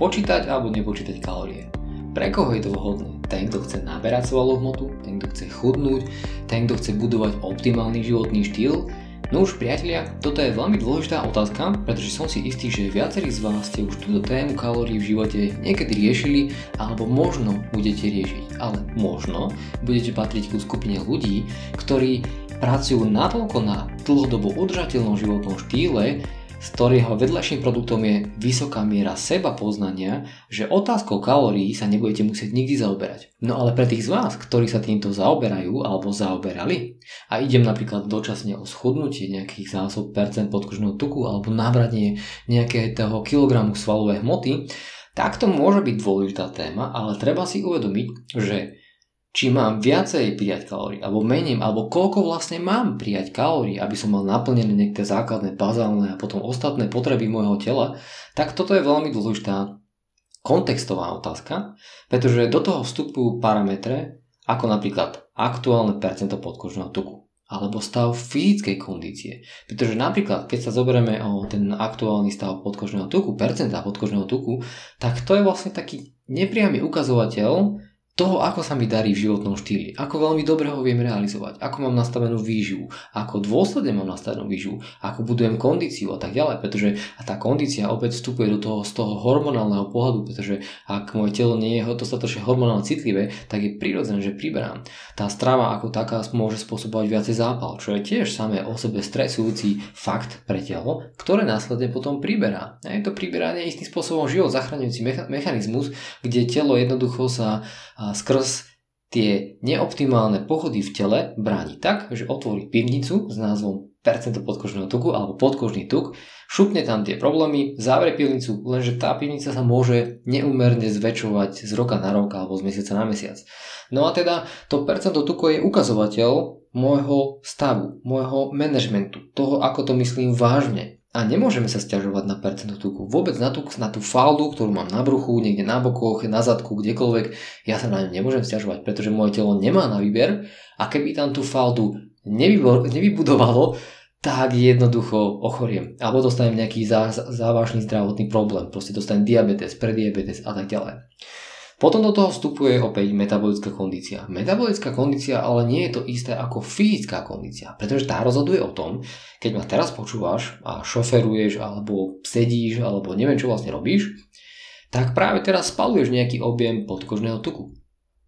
počítať alebo nepočítať kalórie. Pre koho je to vhodné? Ten, kto chce naberať svalovú hmotu, ten, kto chce chudnúť, ten, kto chce budovať optimálny životný štýl, No už priatelia, toto je veľmi dôležitá otázka, pretože som si istý, že viacerí z vás ste už túto tému kalórií v živote niekedy riešili alebo možno budete riešiť. Ale možno budete patriť ku skupine ľudí, ktorí pracujú natoľko na dlhodobo udržateľnom životnom štýle, z ktorého vedľajším produktom je vysoká miera seba poznania, že otázkou kalórií sa nebudete musieť nikdy zaoberať. No ale pre tých z vás, ktorí sa týmto zaoberajú alebo zaoberali a idem napríklad dočasne o schudnutie nejakých zásob percent podkožného tuku alebo nabranie nejakého kilogramu svalovej hmoty, tak to môže byť dôležitá téma, ale treba si uvedomiť, že či mám viacej prijať kalórií, alebo menej, alebo koľko vlastne mám prijať kalórií, aby som mal naplnené niektoré základné, bazálne a potom ostatné potreby môjho tela, tak toto je veľmi dôležitá kontextová otázka, pretože do toho vstupujú parametre, ako napríklad aktuálne percento podkožného tuku alebo stav fyzickej kondície. Pretože napríklad, keď sa zoberieme o ten aktuálny stav podkožného tuku, percenta podkožného tuku, tak to je vlastne taký nepriamy ukazovateľ toho, ako sa mi darí v životnom štýli, ako veľmi dobre ho viem realizovať, ako mám nastavenú výživu, ako dôsledne mám nastavenú výživu, ako budujem kondíciu a tak ďalej, pretože a tá kondícia opäť vstupuje do toho, z toho hormonálneho pohľadu, pretože ak moje telo nie je dostatočne hormonálne citlivé, tak je prirodzené, že priberám. Tá strava ako taká môže spôsobovať viacej zápal, čo je tiež samé o sebe stresujúci fakt pre telo, ktoré následne potom priberá. A je to priberanie istým spôsobom život zachraňujúci mechanizmus, kde telo jednoducho sa skrz tie neoptimálne pochody v tele bráni tak, že otvorí pivnicu s názvom percento podkožného tuku alebo podkožný tuk, šupne tam tie problémy, zavrie pivnicu, lenže tá pivnica sa môže neumerne zväčšovať z roka na rok alebo z mesiaca na mesiac. No a teda to percento tuku je ukazovateľ môjho stavu, môjho manažmentu, toho ako to myslím vážne, a nemôžeme sa stiažovať na percento tuku. Vôbec na tú, na tú faldu, ktorú mám na bruchu, niekde na bokoch, na zadku, kdekoľvek, ja sa na ňu nemôžem stiažovať, pretože moje telo nemá na výber a keby tam tú faldu nevybudovalo, tak jednoducho ochoriem. Alebo dostanem nejaký zá, závažný zdravotný problém. Proste dostanem diabetes, prediabetes a tak ďalej. Potom do toho vstupuje opäť metabolická kondícia. Metabolická kondícia ale nie je to isté ako fyzická kondícia, pretože tá rozhoduje o tom, keď ma teraz počúvaš a šoferuješ alebo sedíš alebo neviem čo vlastne robíš, tak práve teraz spaluješ nejaký objem podkožného tuku.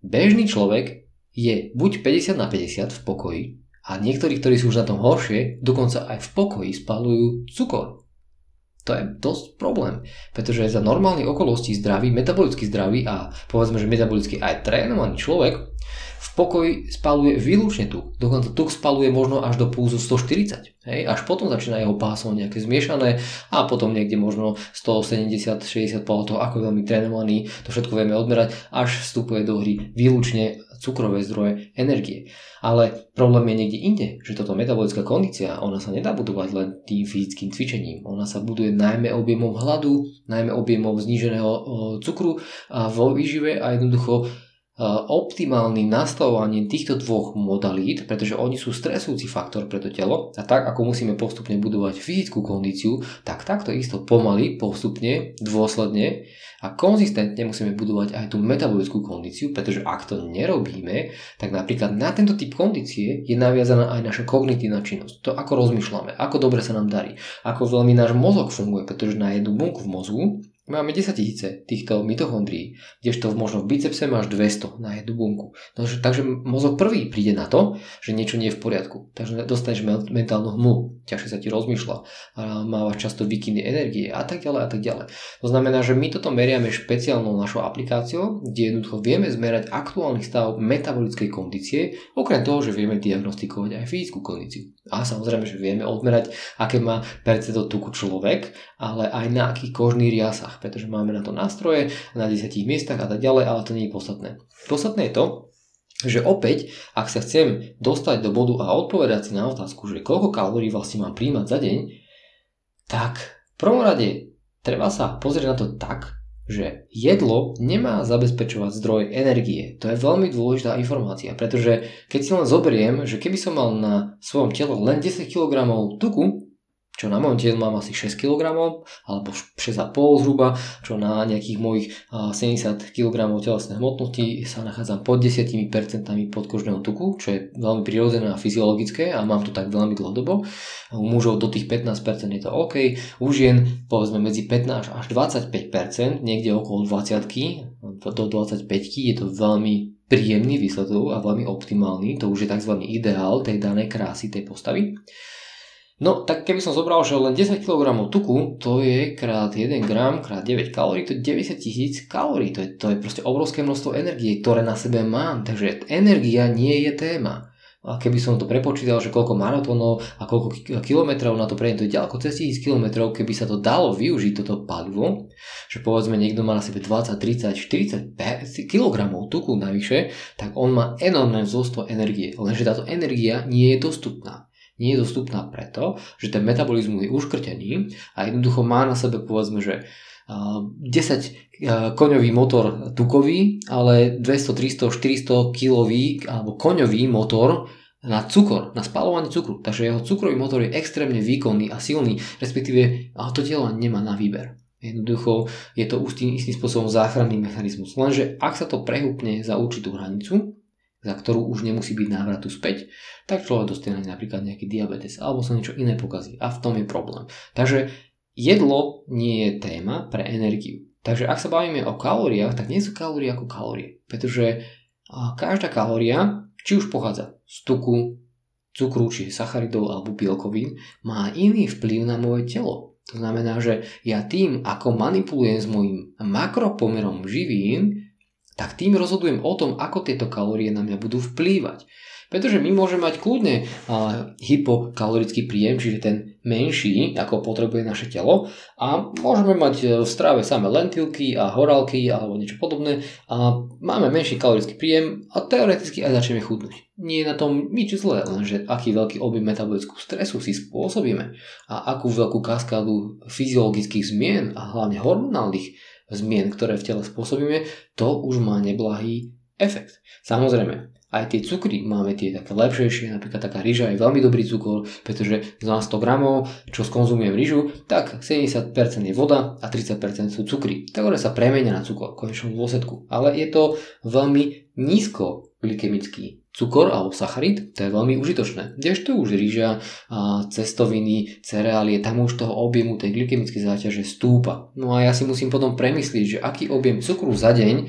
Bežný človek je buď 50 na 50 v pokoji a niektorí, ktorí sú už na tom horšie, dokonca aj v pokoji spalujú cukor. To je dosť problém, pretože za normálnych okolností zdravý, metabolicky zdravý a povedzme, že metabolicky aj trénovaný človek v pokoji spaluje výlučne tuk. Dokonca tuk spaluje možno až do púzu 140. Hej? Až potom začína jeho pásmo nejaké zmiešané a potom niekde možno 170-60 podľa toho, ako veľmi trénovaný, to všetko vieme odmerať, až vstupuje do hry výlučne cukrové zdroje energie. Ale problém je niekde inde, že toto metabolická kondícia, ona sa nedá budovať len tým fyzickým cvičením. Ona sa buduje najmä objemom hladu, najmä objemom zníženého cukru a vo výžive a jednoducho optimálnym nastavovaním týchto dvoch modalít, pretože oni sú stresujúci faktor pre to telo a tak ako musíme postupne budovať fyzickú kondíciu, tak takto isto pomaly, postupne, dôsledne a konzistentne musíme budovať aj tú metabolickú kondíciu, pretože ak to nerobíme, tak napríklad na tento typ kondície je naviazaná aj naša kognitívna činnosť. To ako rozmýšľame, ako dobre sa nám darí, ako veľmi náš mozog funguje, pretože na jednu bunku v mozgu Máme 10 tisíce týchto mitochondrií, kdežto možno v bicepse máš 200 na jednu bunku. No, že, takže mozog prvý príde na to, že niečo nie je v poriadku. Takže dostaneš mentálnu hmu, ťažšie sa ti rozmýšľa, a mávaš často výkyny energie a tak ďalej a tak ďalej. To znamená, že my toto meriame špeciálnou našou aplikáciou, kde jednoducho vieme zmerať aktuálny stav metabolickej kondície, okrem toho, že vieme diagnostikovať aj fyzickú kondíciu. A samozrejme, že vieme odmerať, aké má percento tuku človek, ale aj na aký kožný riasach miestach, pretože máme na to nástroje na 10 miestach a tak ďalej, ale to nie je podstatné. Podstatné je to, že opäť, ak sa chcem dostať do bodu a odpovedať si na otázku, že koľko kalórií vlastne mám príjmať za deň, tak v prvom rade treba sa pozrieť na to tak, že jedlo nemá zabezpečovať zdroj energie. To je veľmi dôležitá informácia, pretože keď si len zoberiem, že keby som mal na svojom tele len 10 kg tuku, čo na mojom tele mám asi 6 kg alebo 6,5 zhruba, čo na nejakých mojich 70 kg telesnej hmotnosti sa nachádzam pod 10% podkožného tuku, čo je veľmi prirodzené a fyziologické a mám to tak veľmi dlhodobo. U mužov do tých 15% je to OK, u žien povedzme medzi 15 až 25%, niekde okolo 20 do 25 je to veľmi príjemný výsledok a veľmi optimálny, to už je tzv. ideál tej danej krásy tej postavy. No, tak keby som zobral, že len 10 kg tuku, to je krát 1 gram, krát 9 kalórií, to je 90 tisíc kalórií. To je, to je proste obrovské množstvo energie, ktoré na sebe mám. Takže energia nie je téma. A keby som to prepočítal, že koľko maratónov a koľko kilometrov na to prejdem, to je ďaleko cez 1000 kilometrov, keby sa to dalo využiť, toto palivo, že povedzme niekto má na sebe 20, 30, 40 kg tuku navyše, tak on má enormné množstvo energie. Lenže táto energia nie je dostupná nie je dostupná preto, že ten metabolizmus je uškrtený a jednoducho má na sebe povedzme, že 10 koňový motor tukový, ale 200, 300, 400 kilový alebo koňový motor na cukor, na spalovanie cukru. Takže jeho cukrový motor je extrémne výkonný a silný, respektíve to telo nemá na výber. Jednoducho je to istým, istým spôsobom záchranný mechanizmus. Lenže ak sa to prehúpne za určitú hranicu, za ktorú už nemusí byť návratu späť, tak človek dostane napríklad nejaký diabetes alebo sa niečo iné pokazí a v tom je problém. Takže jedlo nie je téma pre energiu. Takže ak sa bavíme o kalóriách, tak nie sú kalórie ako kalórie, pretože každá kalória, či už pochádza z tuku, cukru, či sacharidov alebo bielkovín, má iný vplyv na moje telo. To znamená, že ja tým, ako manipulujem s mojim makropomerom živín, tak tým rozhodujem o tom, ako tieto kalórie na mňa budú vplývať. Pretože my môžeme mať kľudne hypokalorický príjem, čiže ten menší, ako potrebuje naše telo a môžeme mať e, v strave samé lentilky a horálky alebo niečo podobné a máme menší kalorický príjem a teoreticky aj začneme chudnúť. Nie je na tom nič zlé, lenže aký veľký objem metabolického stresu si spôsobíme a akú veľkú kaskádu fyziologických zmien a hlavne hormonálnych zmien, ktoré v tele spôsobíme, to už má neblahý efekt. Samozrejme, aj tie cukry máme tie také lepšejšie, napríklad taká ryža je veľmi dobrý cukor, pretože za 100 gramov, čo skonzumujem ryžu, tak 70% je voda a 30% sú cukry, ktoré sa premenia na cukor v konečnom dôsledku. Ale je to veľmi nízko glykemický cukor alebo sacharid, to je veľmi užitočné. Kdežto už rýža, cestoviny, cereálie, tam už toho objemu tej glykemickej záťaže stúpa. No a ja si musím potom premyslieť, že aký objem cukru za deň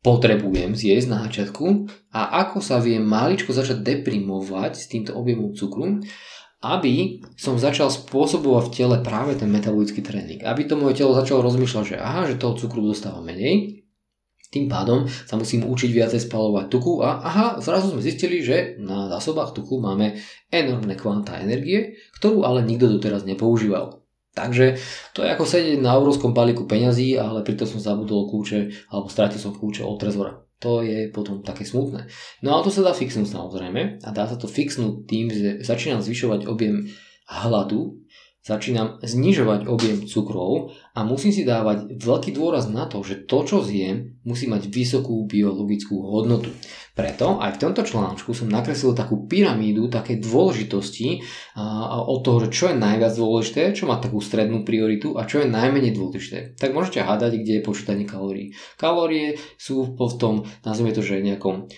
potrebujem zjesť na začiatku a ako sa viem maličko začať deprimovať s týmto objemom cukru, aby som začal spôsobovať v tele práve ten metabolický tréning. Aby to moje telo začalo rozmýšľať, že aha, že toho cukru dostáva menej, tým pádom sa musím učiť viacej spalovať tuku a aha, zrazu sme zistili, že na zásobách tuku máme enormné kvanta energie, ktorú ale nikto doteraz nepoužíval. Takže to je ako sedieť na obrovskom balíku peňazí, ale pritom som zabudol kľúče alebo stratil som kľúče od trezora. To je potom také smutné. No ale to sa dá fixnúť samozrejme a dá sa to fixnúť tým, že začínam zvyšovať objem hladu začínam znižovať objem cukrov a musím si dávať veľký dôraz na to, že to, čo zjem, musí mať vysokú biologickú hodnotu. Preto aj v tomto článku som nakreslil takú pyramídu takej dôležitosti od toho, čo je najviac dôležité, čo má takú strednú prioritu a čo je najmenej dôležité. Tak môžete hádať, kde je počítanie kalórií. Kalórie sú v tom, nazvime to, že nejakom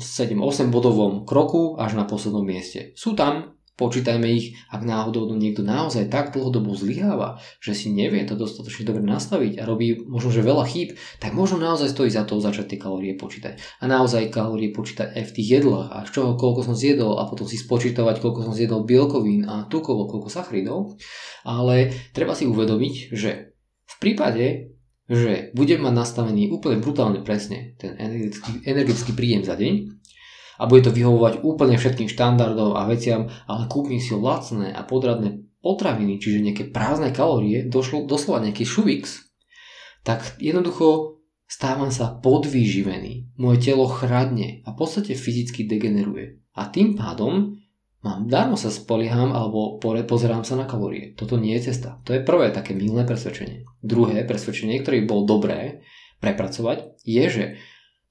7-8 bodovom kroku až na poslednom mieste. Sú tam Počítajme ich, ak náhodou niekto naozaj tak dlhodobo zlyháva, že si nevie to dostatočne dobre nastaviť a robí možno, že veľa chýb, tak možno naozaj stojí za to začať tie kalórie počítať. A naozaj kalórie počítať aj v tých jedlách a z čoho koľko som zjedol a potom si spočítavať, koľko som zjedol bielkovín a tukovo, koľko sacharidov. Ale treba si uvedomiť, že v prípade, že budem mať nastavený úplne brutálne presne ten energetický, energetický príjem za deň, a bude to vyhovovať úplne všetkým štandardom a veciam, ale kúpim si lacné a podradné potraviny, čiže nejaké prázdne kalórie, došlo, doslova nejaký šuvix, tak jednoducho stávam sa podvýživený. Moje telo chradne a v podstate fyzicky degeneruje. A tým pádom mám darmo sa spolieham alebo pozerám sa na kalórie. Toto nie je cesta. To je prvé také milné presvedčenie. Druhé presvedčenie, ktoré by bolo dobré prepracovať, je, že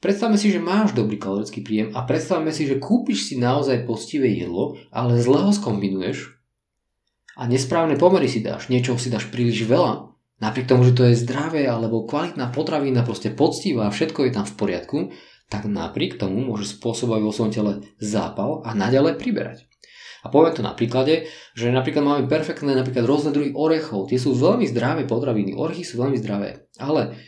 Predstavme si, že máš dobrý kalorický príjem a predstavme si, že kúpiš si naozaj postivé jedlo, ale zle ho skombinuješ a nesprávne pomery si dáš, niečo si dáš príliš veľa, napriek tomu, že to je zdravé alebo kvalitná potravina, proste poctivá, všetko je tam v poriadku, tak napriek tomu môže spôsobovať vo svojom tele zápal a naďalej priberať. A poviem to na príklade, že napríklad máme perfektné napríklad rôzne druhy orechov. Tie sú veľmi zdravé potraviny. Orechy sú veľmi zdravé. Ale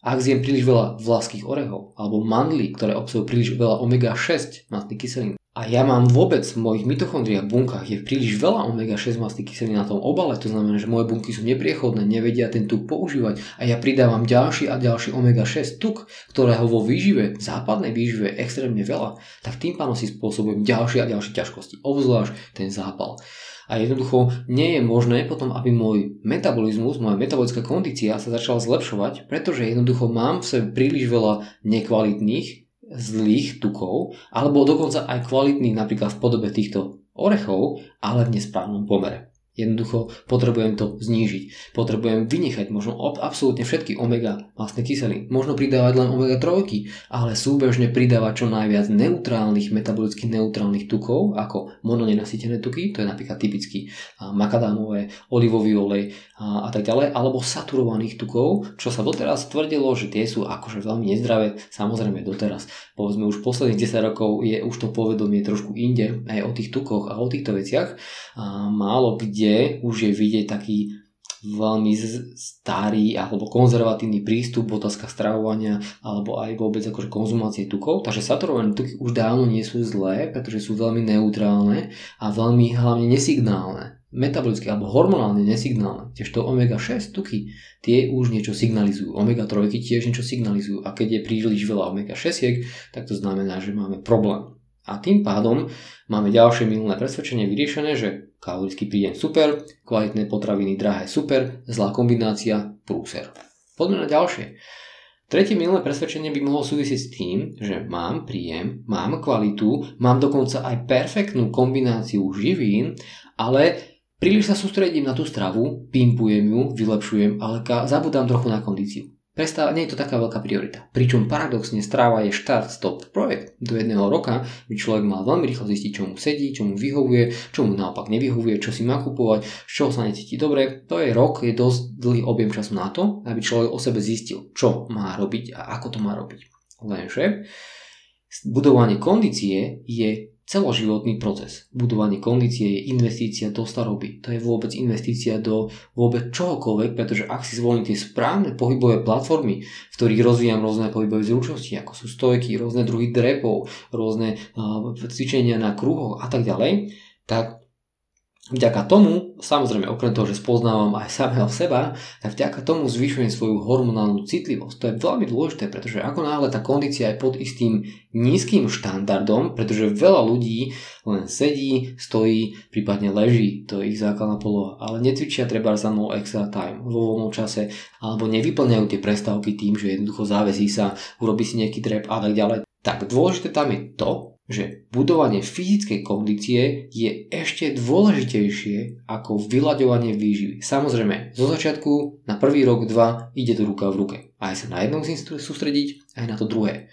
ak zjem príliš veľa vlaských orechov alebo mandlí, ktoré obsahujú príliš veľa omega-6 mastných kyselín, a ja mám vôbec v mojich mitochondriách, bunkách je príliš veľa omega-6 mastných kyselín na tom obale, to znamená, že moje bunky sú nepriechodné, nevedia ten tuk používať a ja pridávam ďalší a ďalší omega-6 tuk, ktorého vo výžive, západnej výžive extrémne veľa, tak tým pádom si spôsobujem ďalšie a ďalšie ťažkosti, obzvlášť ten zápal. A jednoducho nie je možné potom, aby môj metabolizmus, moja metabolická kondícia sa začala zlepšovať, pretože jednoducho mám v sebe príliš veľa nekvalitných zlých tukov, alebo dokonca aj kvalitných napríklad v podobe týchto orechov, ale v nesprávnom pomere. Jednoducho potrebujem to znížiť. Potrebujem vynechať možno absolútne všetky omega vlastné kyseliny. Možno pridávať len omega 3, ale súbežne pridávať čo najviac neutrálnych, metabolicky neutrálnych tukov, ako mononenasytené tuky, to je napríklad typicky makadámové, olivový olej a, a tak ďalej, alebo saturovaných tukov, čo sa doteraz tvrdilo, že tie sú akože veľmi nezdravé, samozrejme doteraz. Povedzme už posledných 10 rokov je už to povedomie trošku inde aj o tých tukoch a o týchto veciach. A málo kde kde už je vidieť taký veľmi starý alebo konzervatívny prístup v otázkach stravovania alebo aj vôbec akože konzumácie tukov. Takže saturované tuky už dávno nie sú zlé, pretože sú veľmi neutrálne a veľmi hlavne nesignálne metabolicky alebo hormonálne nesignálne. to omega-6 tuky, tie už niečo signalizujú. Omega-3 tiež niečo signalizujú. A keď je príliš veľa omega-6, tak to znamená, že máme problém. A tým pádom máme ďalšie minulé presvedčenie vyriešené, že kalorický príjem super, kvalitné potraviny drahé super, zlá kombinácia prúser. Poďme na ďalšie. Tretie minulé presvedčenie by mohlo súvisieť s tým, že mám príjem, mám kvalitu, mám dokonca aj perfektnú kombináciu živín, ale príliš sa sústredím na tú stravu, pimpujem ju, vylepšujem, ale zabudám trochu na kondíciu. Prestáva, nie je to taká veľká priorita. Pričom paradoxne stráva je štart-stop projekt. Do jedného roka by človek mal veľmi rýchlo zistiť, čo mu sedí, čo mu vyhovuje, čo mu naopak nevyhovuje, čo si má kupovať, z čoho sa necíti dobre. To je rok, je dosť dlhý objem času na to, aby človek o sebe zistil, čo má robiť a ako to má robiť. Lenže budovanie kondície je celoživotný proces. Budovanie kondície je investícia do staroby. To je vôbec investícia do vôbec čohokoľvek, pretože ak si zvolím tie správne pohybové platformy, v ktorých rozvíjam rôzne pohybové zručnosti, ako sú stojky, rôzne druhy drepov, rôzne uh, cvičenia na kruhoch a tak ďalej, tak Vďaka tomu, samozrejme okrem toho, že spoznávam aj samého seba, tak vďaka tomu zvyšujem svoju hormonálnu citlivosť. To je veľmi dôležité, pretože ako náhle tá kondícia je pod istým nízkym štandardom, pretože veľa ľudí len sedí, stojí, prípadne leží, to je ich základná poloha, ale netvičia treba za mnou extra time vo voľnom čase, alebo nevyplňajú tie prestávky tým, že jednoducho závesí sa, urobí si nejaký drep a tak ďalej. Tak dôležité tam je to, že budovanie fyzickej kondície je ešte dôležitejšie ako vyľaďovanie výživy. Samozrejme, zo začiatku na prvý rok, dva ide to ruka v ruke. Aj sa na jedno musím sústrediť, aj na to druhé.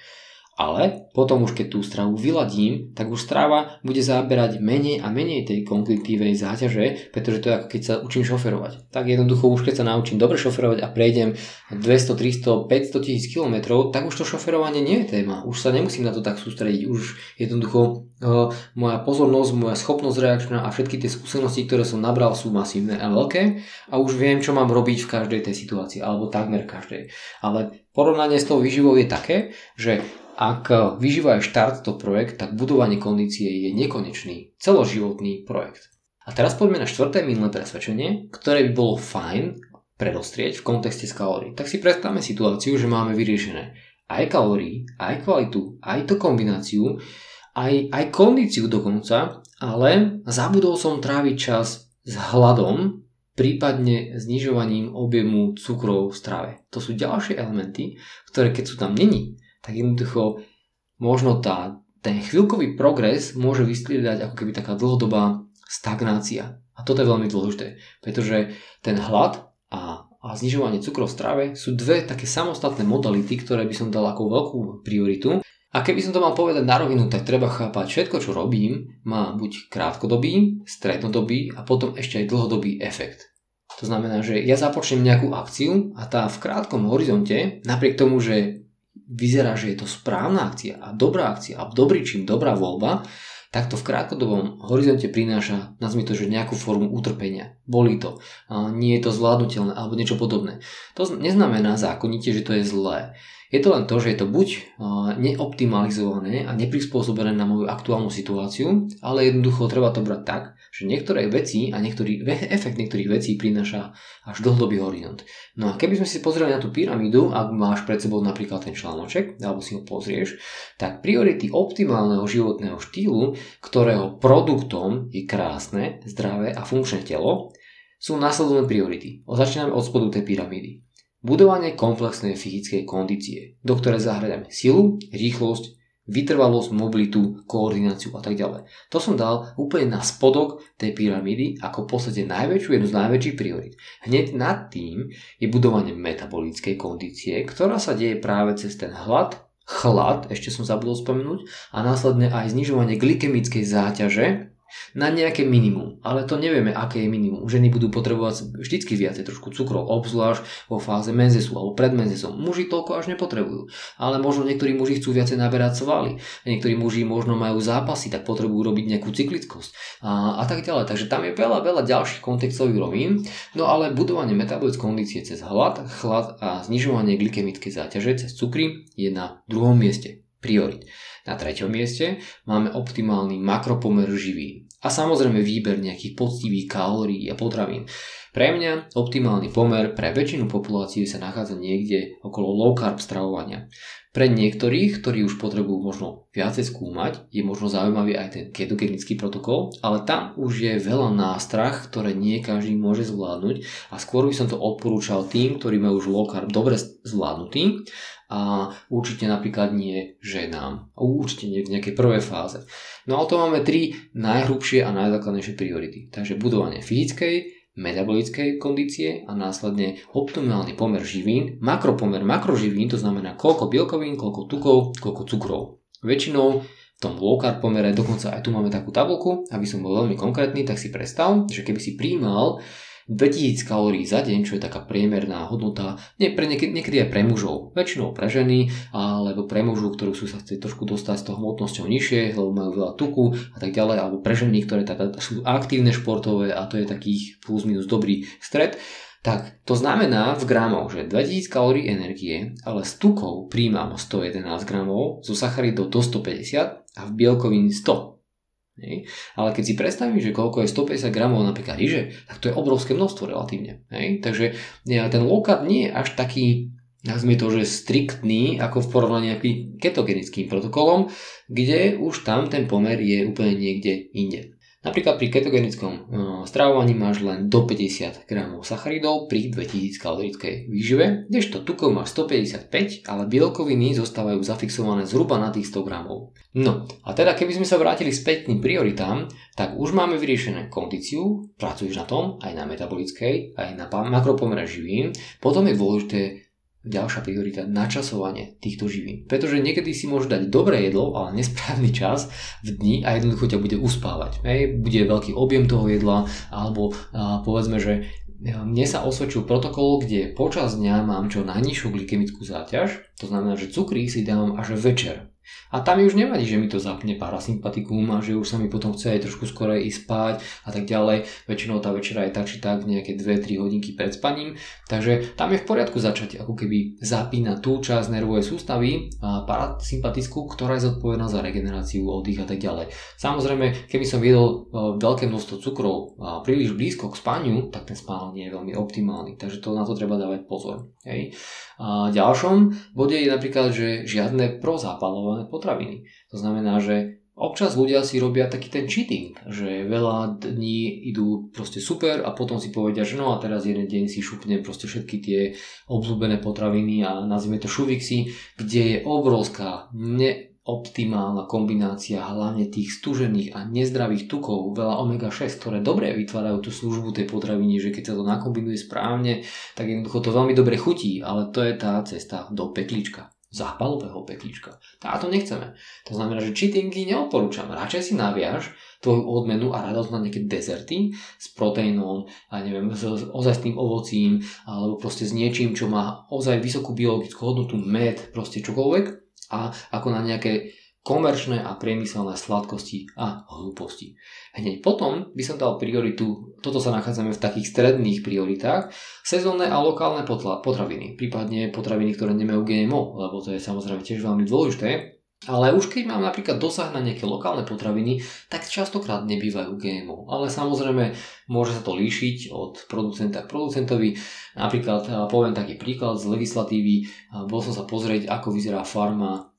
Ale potom už keď tú stravu vyladím, tak už strava bude zaberať menej a menej tej kognitívnej záťaže, pretože to je ako keď sa učím šoferovať. Tak jednoducho už keď sa naučím dobre šoferovať a prejdem 200, 300, 500 tisíc km, tak už to šoferovanie nie je téma. Už sa nemusím na to tak sústrediť. Už jednoducho uh, moja pozornosť, moja schopnosť reakčná a všetky tie skúsenosti, ktoré som nabral sú masívne a veľké a už viem, čo mám robiť v každej tej situácii, alebo takmer každej. Ale porovnanie s tou výživou je také, že ak vyžíva aj štart to projekt, tak budovanie kondície je nekonečný, celoživotný projekt. A teraz poďme na štvrté minulé presvedčenie, ktoré by bolo fajn predostrieť v kontexte s kalórií. Tak si predstavme situáciu, že máme vyriešené aj kalórií, aj kvalitu, aj to kombináciu, aj, aj kondíciu dokonca, ale zabudol som tráviť čas s hladom, prípadne znižovaním objemu cukrov v strave. To sú ďalšie elementy, ktoré keď sú tam není, tak jednoducho možno tá, ten chvíľkový progres môže vystriedať ako keby taká dlhodobá stagnácia. A toto je veľmi dôležité, pretože ten hlad a, a znižovanie cukrov v strave sú dve také samostatné modality, ktoré by som dal ako veľkú prioritu. A keby som to mal povedať na rovinu, tak treba chápať, všetko, čo robím, má buď krátkodobý, strednodobý a potom ešte aj dlhodobý efekt. To znamená, že ja započnem nejakú akciu a tá v krátkom horizonte, napriek tomu, že vyzerá, že je to správna akcia a dobrá akcia a dobrý čím, dobrá voľba, tak to v krátkodobom horizonte prináša, nazvime to, že nejakú formu utrpenia. Bolí to, nie je to zvládnutelné alebo niečo podobné. To neznamená zákonite, že to je zlé. Je to len to, že je to buď neoptimalizované a neprispôsobené na moju aktuálnu situáciu, ale jednoducho treba to brať tak, že niektoré veci a niektorý, efekt niektorých vecí prináša až dlhodobý horizont. No a keby sme si pozreli na tú pyramídu, ak máš pred sebou napríklad ten článoček, alebo si ho pozrieš, tak priority optimálneho životného štýlu, ktorého produktom je krásne, zdravé a funkčné telo, sú následovné priority. Začíname od spodu tej pyramídy. Budovanie komplexnej fyzickej kondície, do ktorej zahradíme silu, rýchlosť, vytrvalosť, mobilitu, koordináciu a tak ďalej. To som dal úplne na spodok tej pyramídy ako v podstate najväčšiu, jednu z najväčších priorit. Hneď nad tým je budovanie metabolickej kondície, ktorá sa deje práve cez ten hlad, chlad, ešte som zabudol spomenúť, a následne aj znižovanie glykemickej záťaže, na nejaké minimum, ale to nevieme, aké je minimum. Ženy budú potrebovať vždycky viacej trošku cukrov, obzvlášť vo fáze menzesu alebo pred menzesom. Muži toľko až nepotrebujú, ale možno niektorí muži chcú viacej naberať svaly, niektorí muži možno majú zápasy, tak potrebujú robiť nejakú cyklickosť a, a tak ďalej. Takže tam je veľa, veľa ďalších kontextových rovín, no ale budovanie metabolickej kondície cez hlad, chlad a znižovanie glykemickej záťaže cez cukry je na druhom mieste priorit. Na treťom mieste máme optimálny makropomer živín a samozrejme výber nejakých poctivých kalórií a potravín. Pre mňa optimálny pomer pre väčšinu populácie sa nachádza niekde okolo low carb stravovania. Pre niektorých, ktorí už potrebujú možno viacej skúmať, je možno zaujímavý aj ten ketogenický protokol, ale tam už je veľa nástrach, ktoré nie každý môže zvládnuť a skôr by som to odporúčal tým, ktorí majú už low carb dobre zvládnutý a určite napríklad nie ženám. Určite nie v nejakej prvej fáze. No a to máme tri najhrubšie a najzákladnejšie priority. Takže budovanie fyzickej, metabolickej kondície a následne optimálny pomer živín, makropomer makroživín, to znamená koľko bielkovín, koľko tukov, koľko cukrov. Väčšinou v tom low carb pomere, dokonca aj tu máme takú tabulku, aby som bol veľmi konkrétny, tak si predstav, že keby si príjmal 2000 kalórií za deň, čo je taká priemerná hodnota, nie, pre niekedy, niekedy aj pre mužov, väčšinou pre ženy, alebo pre mužov, ktorú sú sa chce trošku dostať s tou hmotnosťou nižšie, lebo majú veľa tuku a tak ďalej, alebo pre ženy, ktoré teda sú aktívne športové a to je takých plus minus dobrý stred, tak to znamená v gramoch, že 2000 kalórií energie, ale z tukov príjmam 111 gramov, zo sacharidov do 150 a v bielkovín 100. Hej. Ale keď si predstavím, že koľko je 150 gramov napríklad ryže, tak to je obrovské množstvo relatívne. Hej. Takže ten low nie je až taký nazvime to, že striktný ako v porovnaní nejakým ketogenickým protokolom, kde už tam ten pomer je úplne niekde inde. Napríklad pri ketogenickom stravovaní máš len do 50 g sacharidov pri 2000 kalorickej výžive, kdežto tukov máš 155, ale bielkoviny zostávajú zafixované zhruba na tých 100 g. No a teda keby sme sa vrátili späť k tým prioritám, tak už máme vyriešené kondíciu, pracuješ na tom, aj na metabolickej, aj na makropomere živín, potom je dôležité ďalšia priorita načasovanie týchto živín. Pretože niekedy si môžeš dať dobré jedlo, ale nesprávny čas v dni a jednoducho ťa bude uspávať. Hej, bude veľký objem toho jedla, alebo a, povedzme, že mne sa osvedčil protokol, kde počas dňa mám čo najnižšiu glykemickú záťaž, to znamená, že cukry si dávam až večer. A tam mi už nevadí, že mi to zapne parasympatikum a že už sa mi potom chce aj trošku skoro ísť spať a tak ďalej. Väčšinou tá večera je tak či tak nejaké 2-3 hodinky pred spaním. Takže tam je v poriadku začať ako keby zapínať tú časť nervovej sústavy, a parasympatickú, ktorá je zodpovedná za regeneráciu, oddych a tak ďalej. Samozrejme, keby som jedol e, veľké množstvo cukrov príliš blízko k spaniu, tak ten spánok nie je veľmi optimálny. Takže to na to treba dávať pozor. Hej. A ďalšom bode je napríklad, že žiadne prozápalové potraviny. To znamená, že občas ľudia si robia taký ten cheating, že veľa dní idú proste super a potom si povedia, že no a teraz jeden deň si šupnem proste všetky tie obľúbené potraviny a nazvime to šuvixy, kde je obrovská ne, optimálna kombinácia hlavne tých stužených a nezdravých tukov, veľa omega-6, ktoré dobre vytvárajú tú službu tej potraviny, že keď sa to nakombinuje správne, tak jednoducho to veľmi dobre chutí, ale to je tá cesta do peklička. Zápalového peklíčka. A to nechceme. To znamená, že cheatingy neodporúčam. Radšej si naviaž tvoju odmenu a radosť na nejaké dezerty s proteínom a neviem, s ozajstným ovocím alebo proste s niečím, čo má ozaj vysokú biologickú hodnotu, med, proste čokoľvek a ako na nejaké komerčné a priemyselné sladkosti a hlúposti. Hneď potom by som dal prioritu, toto sa nachádzame v takých stredných prioritách, sezónne a lokálne potraviny, prípadne potraviny, ktoré nemajú GMO, lebo to je samozrejme tiež veľmi dôležité, ale už keď mám napríklad dosah na nejaké lokálne potraviny, tak častokrát nebývajú GMO. Ale samozrejme môže sa to líšiť od producenta k producentovi. Napríklad poviem taký príklad z legislatívy. Bol som sa pozrieť, ako vyzerá farma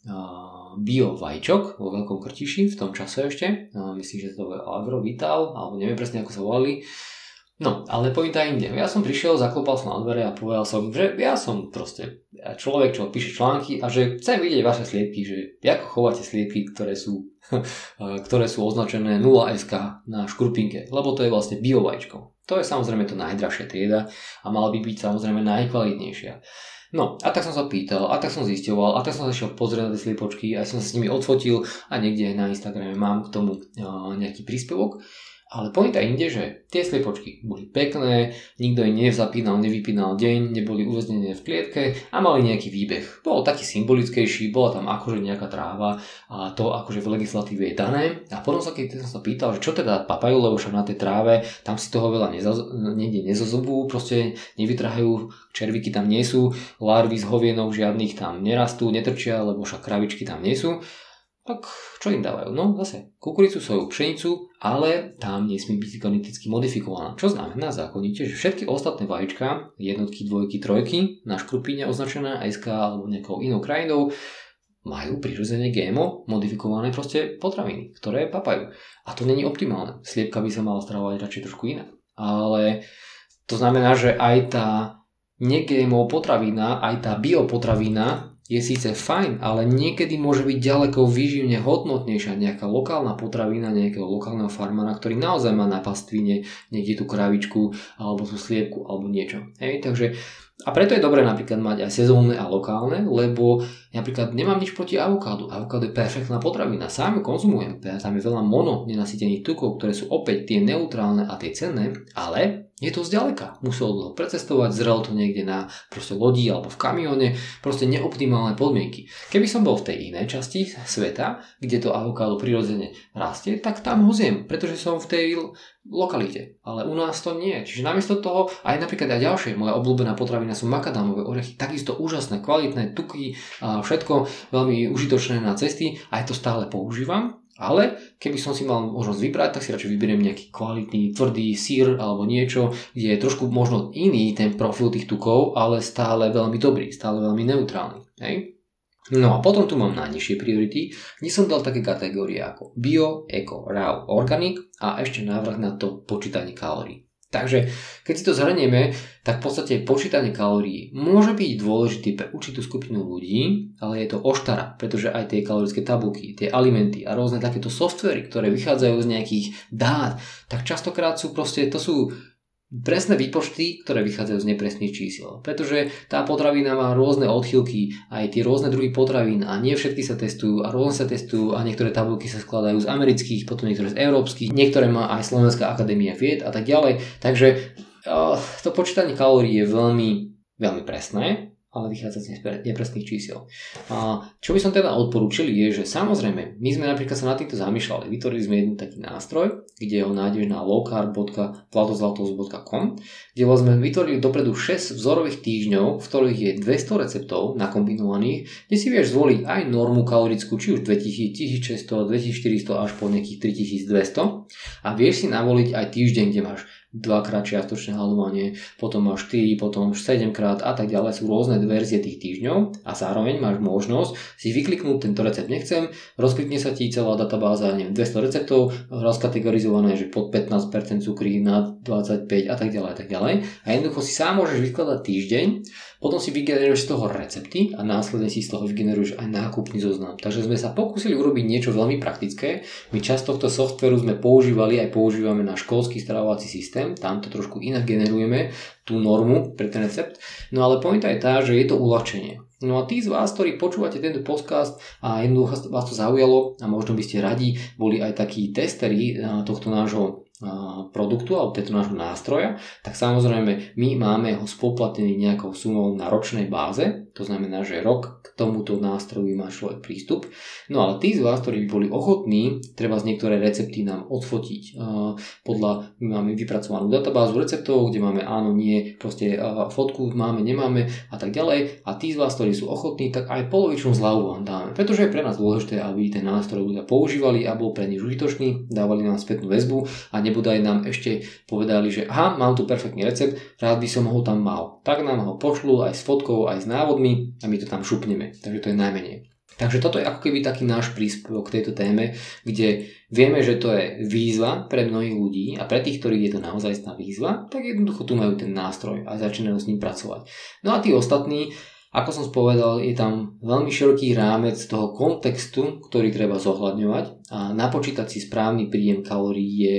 bio vajčok vo Veľkom Krtiši v tom čase ešte. Myslím, že to je Agrovital, alebo neviem presne ako sa volali. No, ale pointa inde. Ja som prišiel, zaklopal som na dvere a povedal som, že ja som proste človek, čo píše články a že chcem vidieť vaše sliepky, že ako chováte sliepky, ktoré sú, ktoré sú označené 0SK na škrupinke, lebo to je vlastne biovajčko. To je samozrejme to najdražšia trieda a mala by byť samozrejme najkvalitnejšia. No a tak som sa pýtal, a tak som zisťoval, a tak som sa šiel pozrieť na tie sliepočky, aj som sa s nimi odfotil a niekde na Instagrame mám k tomu nejaký príspevok. Ale pointa inde, že tie sliepočky boli pekné, nikto ich nevzapínal, nevypínal deň, neboli uväznené v klietke a mali nejaký výbeh. Bol taký symbolickejší, bola tam akože nejaká tráva a to akože v legislatíve je dané. A potom sa keď som sa pýtal, že čo teda papajú, lebo však na tej tráve, tam si toho veľa nezaz, nezozobú, proste nevytrhajú, červíky tam nie sú, larvy z hovienov žiadnych tam nerastú, netrčia, lebo však kravičky tam nie sú tak čo im dávajú? No zase kukuricu, soju, pšenicu, ale tam nesmí byť geneticky modifikovaná. Čo znamená zákonite, že všetky ostatné vajíčka, jednotky, dvojky, trojky, na škrupíne označené SK alebo nejakou inou krajinou, majú prirodzene GMO modifikované proste potraviny, ktoré papajú. A to není optimálne. Sliepka by sa mala stravovať radšej trošku inak. Ale to znamená, že aj tá ne-GMO potravina, aj tá biopotravina je síce fajn, ale niekedy môže byť ďaleko výživne hodnotnejšia nejaká lokálna potravina nejakého lokálneho farmára, ktorý naozaj má na pastvine niekde tú kravičku alebo tú sliepku alebo niečo. Hej, takže a preto je dobré napríklad mať aj sezónne a lokálne, lebo napríklad nemám nič proti avokádu. Avokádo je perfektná potravina, sám ju konzumujem. Tam je veľa mono nenasytených tukov, ktoré sú opäť tie neutrálne a tie cenné, ale je to zďaleka. Musel dlho precestovať, zrel to niekde na proste lodi alebo v kamióne, proste neoptimálne podmienky. Keby som bol v tej inej časti sveta, kde to avokádo prirodzene rastie, tak tam ho zjem, pretože som v tej lokalite. Ale u nás to nie. Čiže namiesto toho, aj napríklad aj ďalšie, moja obľúbená potravina sú makadámové orechy, takisto úžasné, kvalitné tuky, a všetko veľmi užitočné na cesty, aj to stále používam ale keby som si mal možnosť vybrať, tak si radšej vyberiem nejaký kvalitný, tvrdý sír alebo niečo, kde je trošku možno iný ten profil tých tukov, ale stále veľmi dobrý, stále veľmi neutrálny. Hej? No a potom tu mám najnižšie priority, kde som dal také kategórie ako bio, eco, raw, organic a ešte návrh na to počítanie kalórií. Takže keď si to zhrnieme, tak v podstate počítanie kalórií môže byť dôležitý pre určitú skupinu ľudí, ale je to oštara, pretože aj tie kalorické tabulky, tie alimenty a rôzne takéto softvery, ktoré vychádzajú z nejakých dát, tak častokrát sú proste, to sú presné výpočty, ktoré vychádzajú z nepresných čísel. Pretože tá potravina má rôzne odchylky, aj tie rôzne druhy potravín a nie všetky sa testujú a rôzne sa testujú a niektoré tabulky sa skladajú z amerických, potom niektoré z európskych, niektoré má aj Slovenská akadémia vied a tak ďalej. Takže uh, to počítanie kalórií je veľmi, veľmi presné ale vychádza z nepresných čísel. A čo by som teda odporúčil je, že samozrejme, my sme napríklad sa na týmto zamýšľali. Vytvorili sme jeden taký nástroj, kde ho nájdeš na lowcarb.platozlatos.com, kde sme vytvorili dopredu 6 vzorových týždňov, v ktorých je 200 receptov nakombinovaných, kde si vieš zvoliť aj normu kalorickú, či už 2600, 2400 až po nejakých 3200 a vieš si navoliť aj týždeň, kde máš dvakrát čiastočné hľadovanie, potom máš 4, potom 7 krát a tak ďalej. Sú rôzne verzie tých týždňov a zároveň máš možnosť si vykliknúť tento recept nechcem, rozklikne sa ti celá databáza, neviem, 200 receptov, rozkategorizované, že pod 15% cukrí, na 25 a tak ďalej a tak ďalej. A jednoducho si sám môžeš vykladať týždeň potom si vygeneruješ z toho recepty a následne si z toho vygeneruješ aj nákupný zoznam. Takže sme sa pokúsili urobiť niečo veľmi praktické. My časť tohto softveru sme používali aj používame na školský stravovací systém systém, tam to trošku inak generujeme, tú normu pre ten recept. No ale pointa je tá, že je to uľahčenie. No a tí z vás, ktorí počúvate tento podcast a jednoducho vás to zaujalo a možno by ste radi boli aj takí testery tohto nášho produktu alebo tejto nášho nástroja, tak samozrejme my máme ho spoplatnený nejakou sumou na ročnej báze, to znamená, že rok k tomuto nástroju má človek prístup. No ale tí z vás, ktorí by boli ochotní, treba z niektoré recepty nám odfotiť. Podľa, my máme vypracovanú databázu receptov, kde máme áno, nie, proste fotku máme, nemáme a tak ďalej. A tí z vás, ktorí sú ochotní, tak aj polovičnú zľavu vám dáme. Pretože je pre nás dôležité, aby ten nástroj ľudia používali a bol pre nich užitočný, dávali nám spätnú väzbu a nebodaj nám ešte povedali, že aha, mám tu perfektný recept, rád by som ho tam mal. Tak nám ho pošlu aj s fotkou, aj s návodmi a my to tam šupneme. Takže to je najmenej. Takže toto je ako keby taký náš príspevok k tejto téme, kde vieme, že to je výzva pre mnohých ľudí a pre tých, ktorých je to naozaj výzva, tak jednoducho tu majú ten nástroj a začínajú s ním pracovať. No a tí ostatní, ako som spovedal, je tam veľmi široký rámec toho kontextu, ktorý treba zohľadňovať a napočítať si správny príjem kalórií je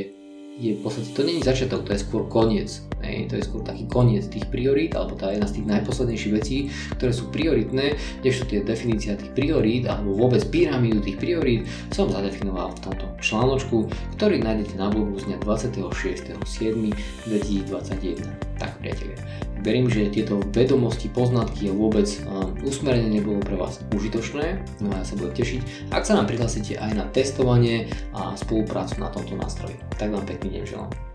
je v podstate, to není začiatok, to je skôr koniec. Hej, to je skôr taký koniec tých priorít, alebo tá jedna z tých najposlednejších vecí, ktoré sú prioritné, kdežto tie definícia tých priorít, alebo vôbec pyramídu tých priorít som zadefinoval v tomto článočku, ktorý nájdete na blogu z dňa 26.7.2021. Tak priatelia, verím, že tieto vedomosti, poznatky a vôbec usmerenie nebolo pre vás užitočné, no a ja sa budem tešiť, ak sa nám prihlásite aj na testovanie a spoluprácu na tomto nástroji. Tak vám pekný deň želám.